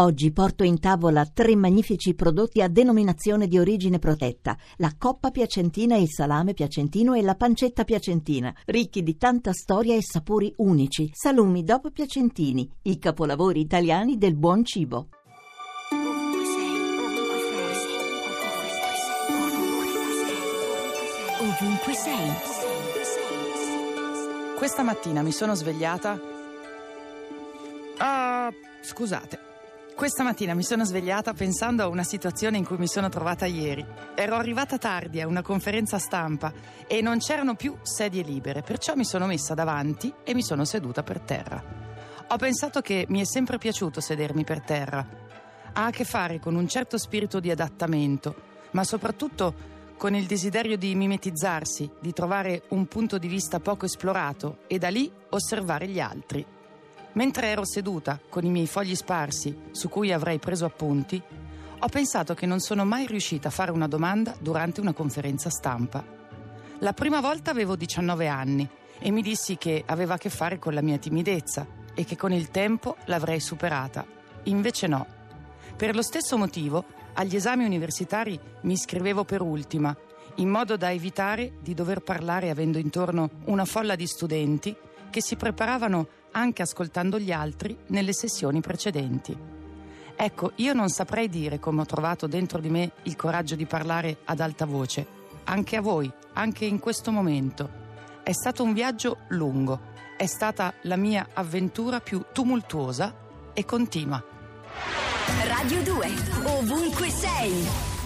Oggi porto in tavola tre magnifici prodotti a denominazione di origine protetta: la coppa piacentina, il salame piacentino e la pancetta piacentina, ricchi di tanta storia e sapori unici. Salumi dopo piacentini, i capolavori italiani del buon cibo. Ovunque sei. Questa mattina mi sono svegliata. Ah, scusate. Questa mattina mi sono svegliata pensando a una situazione in cui mi sono trovata ieri. Ero arrivata tardi a una conferenza stampa e non c'erano più sedie libere, perciò mi sono messa davanti e mi sono seduta per terra. Ho pensato che mi è sempre piaciuto sedermi per terra. Ha a che fare con un certo spirito di adattamento, ma soprattutto con il desiderio di mimetizzarsi, di trovare un punto di vista poco esplorato e da lì osservare gli altri. Mentre ero seduta con i miei fogli sparsi su cui avrei preso appunti, ho pensato che non sono mai riuscita a fare una domanda durante una conferenza stampa. La prima volta avevo 19 anni e mi dissi che aveva a che fare con la mia timidezza e che con il tempo l'avrei superata. Invece no. Per lo stesso motivo, agli esami universitari mi iscrivevo per ultima, in modo da evitare di dover parlare avendo intorno una folla di studenti che si preparavano anche ascoltando gli altri nelle sessioni precedenti. Ecco, io non saprei dire come ho trovato dentro di me il coraggio di parlare ad alta voce, anche a voi, anche in questo momento. È stato un viaggio lungo, è stata la mia avventura più tumultuosa e continua. Radio 2, ovunque sei.